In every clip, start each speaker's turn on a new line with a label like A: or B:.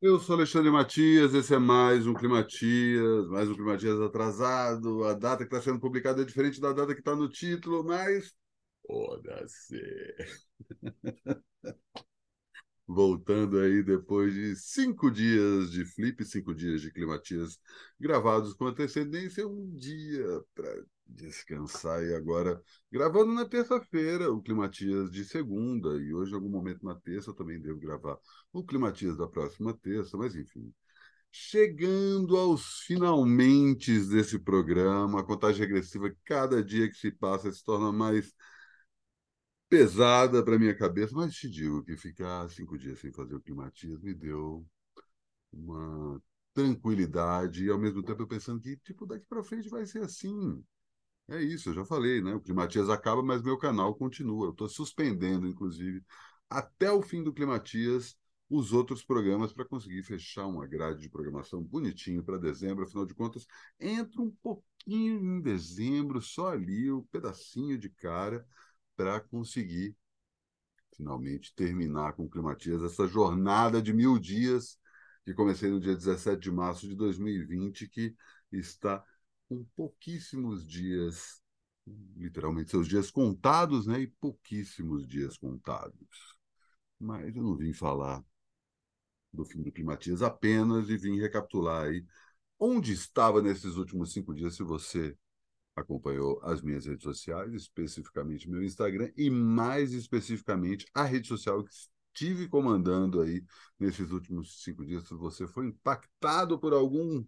A: Eu sou Alexandre Matias, esse é mais um Climatias, mais um Climatias atrasado. A data que está sendo publicada é diferente da data que está no título, mas. Foda-se! Voltando aí depois de cinco dias de flip, cinco dias de Climatias gravados com antecedência, um dia para descansar e agora gravando na terça-feira o Climatias de segunda e hoje algum momento na terça eu também devo gravar o Climatias da próxima terça, mas enfim. Chegando aos finalmente desse programa, a contagem regressiva, cada dia que se passa se torna mais pesada para minha cabeça, mas te digo que ficar cinco dias sem fazer o Climatias me deu uma tranquilidade e ao mesmo tempo eu pensando que tipo daqui para frente vai ser assim é isso, eu já falei, né? O Climatias acaba, mas meu canal continua. Eu estou suspendendo, inclusive, até o fim do Climatias, os outros programas para conseguir fechar uma grade de programação bonitinho para dezembro. Afinal de contas, entra um pouquinho em dezembro, só ali, um pedacinho de cara, para conseguir finalmente terminar com o Climatias essa jornada de mil dias que comecei no dia 17 de março de 2020, que está com pouquíssimos dias, literalmente seus dias contados, né? E pouquíssimos dias contados. Mas eu não vim falar do fim do Climatias apenas e vim recapitular aí onde estava nesses últimos cinco dias, se você acompanhou as minhas redes sociais, especificamente meu Instagram e mais especificamente a rede social que estive comandando aí nesses últimos cinco dias. Se você foi impactado por algum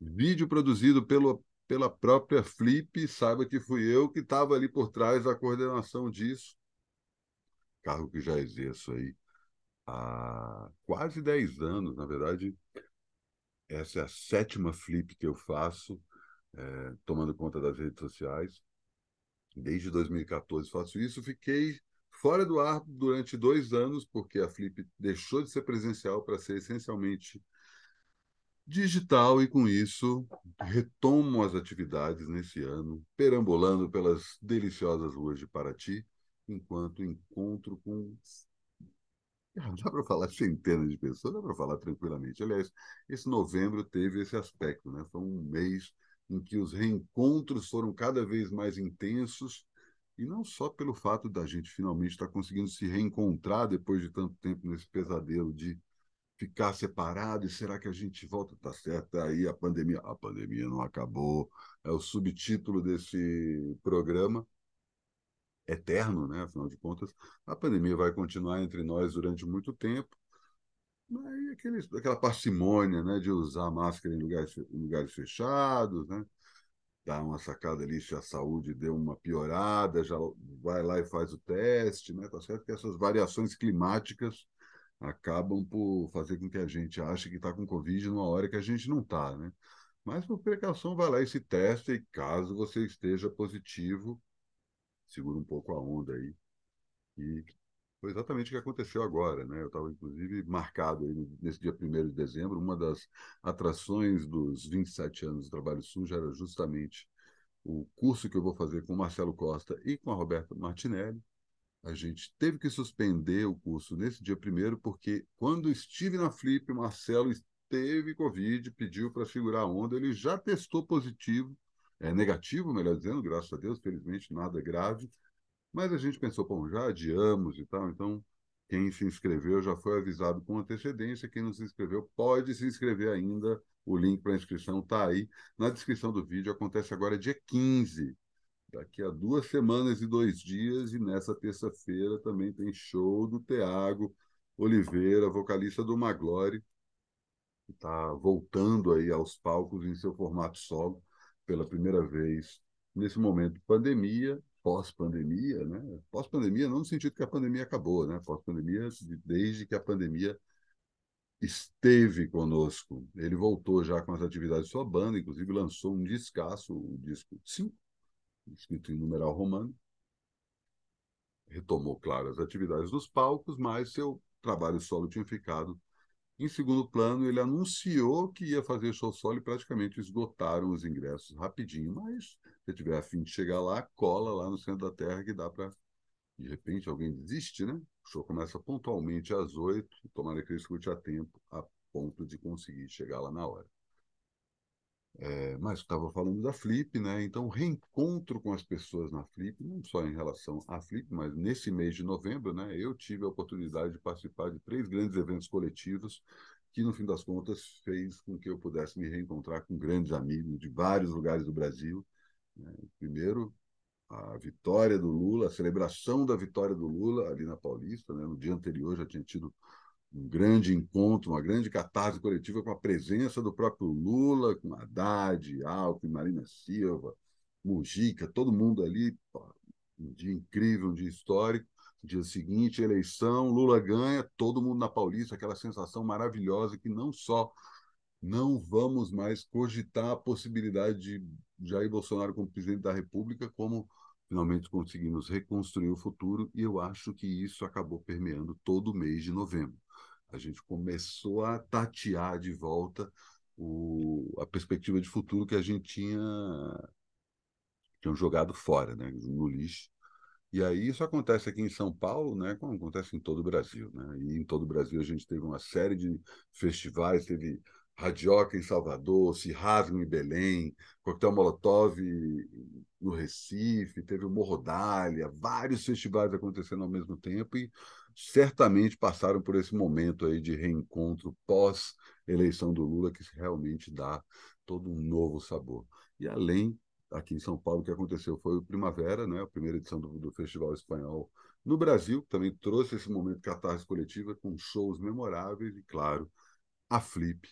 A: vídeo produzido pelo, pela própria Flip, saiba que fui eu que estava ali por trás da coordenação disso. Cargo que já exerço aí há quase 10 anos, na verdade. Essa é a sétima Flip que eu faço, é, tomando conta das redes sociais. Desde 2014 faço isso. Fiquei fora do ar durante dois anos, porque a Flip deixou de ser presencial para ser essencialmente digital e com isso retomo as atividades nesse ano, perambulando pelas deliciosas ruas de Paraty, enquanto encontro com dá para falar centenas de pessoas, dá para falar tranquilamente. Aliás, esse novembro teve esse aspecto, né? Foi um mês em que os reencontros foram cada vez mais intensos e não só pelo fato da gente finalmente estar conseguindo se reencontrar depois de tanto tempo nesse pesadelo de ficar separado e será que a gente volta? Tá certo, aí a pandemia. A pandemia não acabou. É o subtítulo desse programa. Eterno, né? Afinal de contas, a pandemia vai continuar entre nós durante muito tempo. Aí aquele, aquela parcimônia né, de usar máscara em lugares, em lugares fechados, né? dar uma sacada ali se a saúde deu uma piorada, já vai lá e faz o teste, né? Tá certo que essas variações climáticas acabam por fazer com que a gente ache que está com Covid numa hora que a gente não está, né? Mas por precaução, vai lá e se testa, e caso você esteja positivo, segura um pouco a onda aí. E foi exatamente o que aconteceu agora, né? Eu estava, inclusive, marcado aí nesse dia 1 de dezembro, uma das atrações dos 27 anos do Trabalho Sujo era justamente o curso que eu vou fazer com o Marcelo Costa e com a Roberta Martinelli, a gente teve que suspender o curso nesse dia primeiro, porque quando estive na Flip, Marcelo teve Covid, pediu para segurar a onda, ele já testou positivo, é negativo, melhor dizendo, graças a Deus, felizmente nada grave, mas a gente pensou, bom, já adiamos e tal, então quem se inscreveu já foi avisado com antecedência, quem não se inscreveu pode se inscrever ainda, o link para inscrição está aí. Na descrição do vídeo, acontece agora dia 15 daqui a duas semanas e dois dias, e nessa terça-feira também tem show do Tiago Oliveira, vocalista do Maglore, que está voltando aí aos palcos em seu formato solo pela primeira vez nesse momento de pandemia, pós-pandemia, né? Pós-pandemia não no sentido que a pandemia acabou, né? Pós-pandemia desde que a pandemia esteve conosco. Ele voltou já com as atividades de sua banda, inclusive lançou um discaço, o disco 5, escrito em numeral romano. Retomou, claro, as atividades dos palcos, mas seu trabalho solo tinha ficado em segundo plano. Ele anunciou que ia fazer show solo e praticamente esgotaram os ingressos rapidinho. Mas se tiver afim de chegar lá, cola lá no centro da Terra que dá para. De repente alguém desiste, né? O show começa pontualmente às oito. Tomara que ele escute a tempo a ponto de conseguir chegar lá na hora. É, mas estava falando da Flip, né? Então, reencontro com as pessoas na Flip, não só em relação à Flip, mas nesse mês de novembro, né? Eu tive a oportunidade de participar de três grandes eventos coletivos que, no fim das contas, fez com que eu pudesse me reencontrar com grandes amigos de vários lugares do Brasil. Né? Primeiro, a vitória do Lula, a celebração da vitória do Lula ali na Paulista, né? No dia anterior já tinha tido um grande encontro, uma grande catarse coletiva com a presença do próprio Lula, com Haddad, Alckmin, Marina Silva, Mujica, todo mundo ali. Um dia incrível, um dia histórico. Dia seguinte, eleição, Lula ganha, todo mundo na Paulista, aquela sensação maravilhosa que não só não vamos mais cogitar a possibilidade de Jair Bolsonaro como presidente da República, como finalmente conseguimos reconstruir o futuro, e eu acho que isso acabou permeando todo o mês de novembro a gente começou a tatear de volta o, a perspectiva de futuro que a gente tinha, tinha jogado fora, né, no lixo. E aí isso acontece aqui em São Paulo, né, como acontece em todo o Brasil. Né? E em todo o Brasil a gente teve uma série de festivais, teve Radioca em Salvador, Rasgam em Belém, Coquetel Molotov no Recife, teve o Morrodália, vários festivais acontecendo ao mesmo tempo e certamente passaram por esse momento aí de reencontro pós-eleição do Lula, que realmente dá todo um novo sabor. E além, aqui em São Paulo, o que aconteceu foi o Primavera, né, a primeira edição do, do Festival Espanhol no Brasil, também trouxe esse momento de catarse coletiva com shows memoráveis e, claro, a Flip,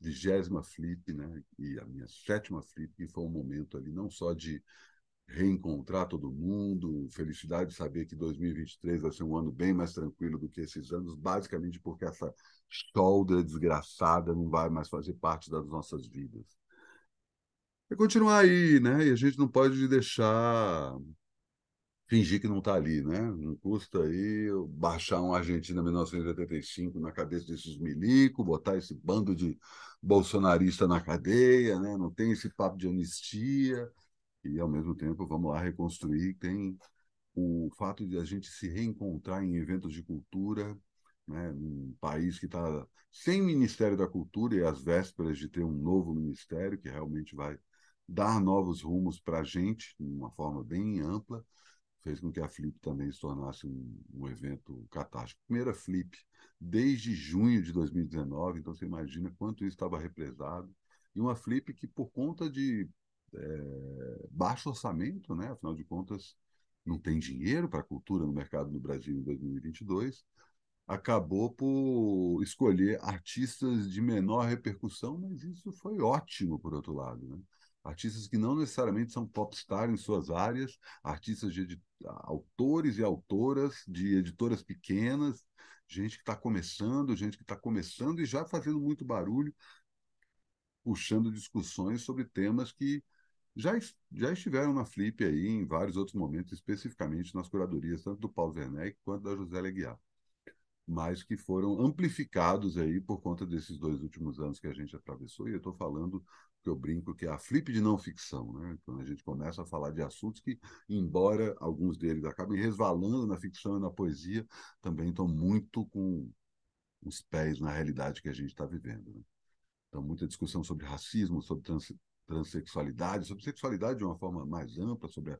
A: vigésima Flip, né, e a minha sétima Flip, que foi um momento ali não só de reencontrar todo mundo, felicidade de saber que 2023 vai ser um ano bem mais tranquilo do que esses anos, basicamente porque essa solda desgraçada não vai mais fazer parte das nossas vidas. É continuar aí, né? E a gente não pode deixar fingir que não está ali, né? Não custa aí baixar um Argentina 1985 na cabeça desses milico, botar esse bando de bolsonarista na cadeia, né? Não tem esse papo de anistia e, ao mesmo tempo, vamos lá reconstruir. Tem o fato de a gente se reencontrar em eventos de cultura, né, num país que está sem Ministério da Cultura e às vésperas de ter um novo ministério que realmente vai dar novos rumos para a gente, de uma forma bem ampla, fez com que a Flip também se tornasse um, um evento catástrofe. Primeira Flip desde junho de 2019, então você imagina quanto isso estava represado. E uma Flip que, por conta de é, baixo orçamento, né? afinal de contas, não tem dinheiro para a cultura no mercado no Brasil em 2022, acabou por escolher artistas de menor repercussão, mas isso foi ótimo, por outro lado. Né? Artistas que não necessariamente são popstar em suas áreas, artistas de autores e autoras de editoras pequenas, gente que está começando, gente que está começando e já fazendo muito barulho, puxando discussões sobre temas que já, já estiveram na Flip aí em vários outros momentos, especificamente nas curadorias, tanto do Paulo Werneck quanto da José Leguiar, mas que foram amplificados aí por conta desses dois últimos anos que a gente atravessou, e eu estou falando que eu brinco que é a flip de não ficção, né? quando a gente começa a falar de assuntos que, embora alguns deles acabem resvalando na ficção e na poesia, também estão muito com os pés na realidade que a gente está vivendo. Né? Então, muita discussão sobre racismo, sobre trans transexualidade, sobre sexualidade de uma forma mais ampla, sobre a,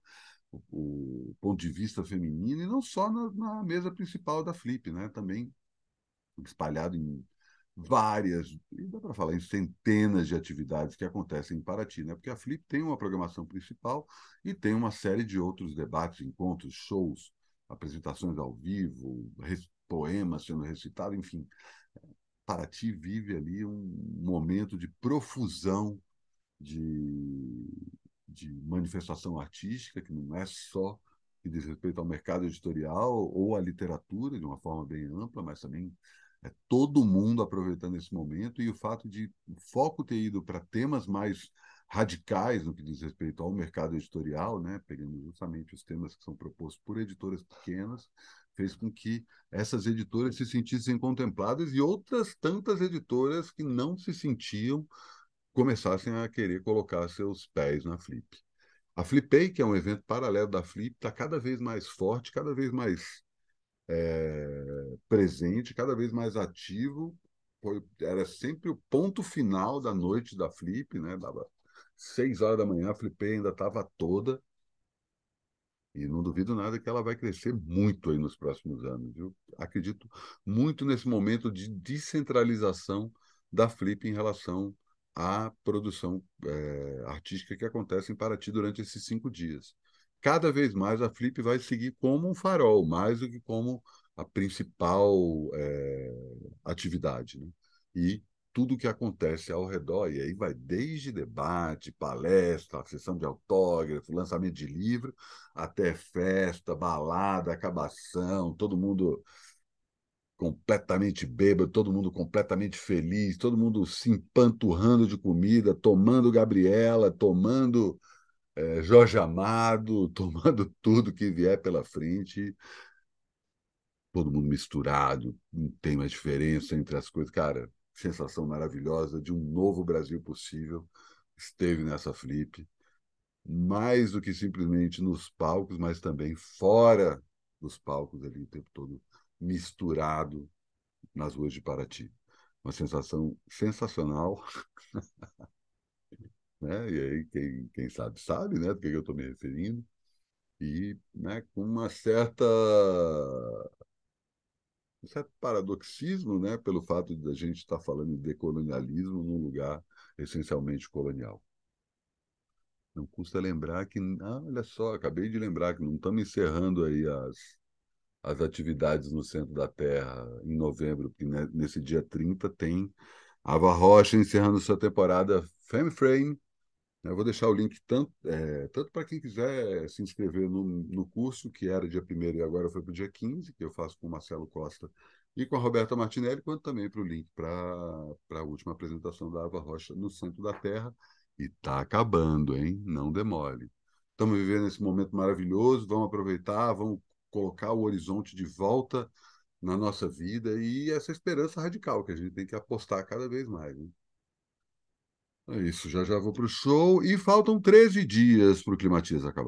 A: o, o, ponto de vista feminino, e não só na, na, mesa principal da Flip, né? também espalhado em várias, e dá para falar em centenas de atividades que acontecem em Paraty, né? porque a Flip tem uma programação principal e tem uma série de outros debates, encontros, shows, apresentações ao vivo, poemas sendo recitados, enfim. Paraty vive ali um momento de profusão de, de manifestação artística, que não é só que diz respeito ao mercado editorial ou à literatura, de uma forma bem ampla, mas também é todo mundo aproveitando esse momento. E o fato de o foco ter ido para temas mais radicais no que diz respeito ao mercado editorial, né, pegando justamente os temas que são propostos por editoras pequenas, fez com que essas editoras se sentissem contempladas e outras tantas editoras que não se sentiam começassem a querer colocar seus pés na Flip. A Flipei, que é um evento paralelo da Flip, está cada vez mais forte, cada vez mais é, presente, cada vez mais ativo, foi, era sempre o ponto final da noite da Flip, né? Dava seis horas da manhã, a Flip ainda estava toda. E não duvido nada que ela vai crescer muito aí nos próximos anos. Eu acredito muito nesse momento de descentralização da Flip em relação à produção é, artística que acontece em Paraty durante esses cinco dias. Cada vez mais a Flip vai seguir como um farol, mais do que como a principal é, atividade. Né? E tudo que acontece ao redor, e aí vai desde debate, palestra, sessão de autógrafo, lançamento de livro, até festa, balada, acabação, todo mundo completamente bêbado, todo mundo completamente feliz, todo mundo se empanturrando de comida, tomando Gabriela, tomando é, Jorge Amado, tomando tudo que vier pela frente, todo mundo misturado, não tem mais diferença entre as coisas. Cara, sensação maravilhosa de um novo Brasil possível esteve nessa flip, mais do que simplesmente nos palcos, mas também fora dos palcos ali o tempo todo misturado nas ruas de Paraty. Uma sensação sensacional. né? E aí, quem, quem sabe, sabe né, do que eu estou me referindo. E né, com uma certa um certo paradoxismo, né, pelo fato de a gente estar falando de decolonialismo num lugar essencialmente colonial. Não custa lembrar que, ah, olha só, acabei de lembrar que não estamos encerrando aí as, as atividades no centro da Terra em novembro, porque nesse dia 30 tem Ava Rocha encerrando sua temporada Femme Frame, eu vou deixar o link tanto, é, tanto para quem quiser se inscrever no, no curso, que era dia 1 e agora foi para o dia 15, que eu faço com o Marcelo Costa e com a Roberta Martinelli, quanto também para o link para a última apresentação da Ava Rocha no centro da Terra. E está acabando, hein? Não demore. Estamos vivendo esse momento maravilhoso, vamos aproveitar, vamos colocar o horizonte de volta na nossa vida e essa esperança radical que a gente tem que apostar cada vez mais. Né? É isso, já já vou para o show e faltam 13 dias para o Climatiza acabar.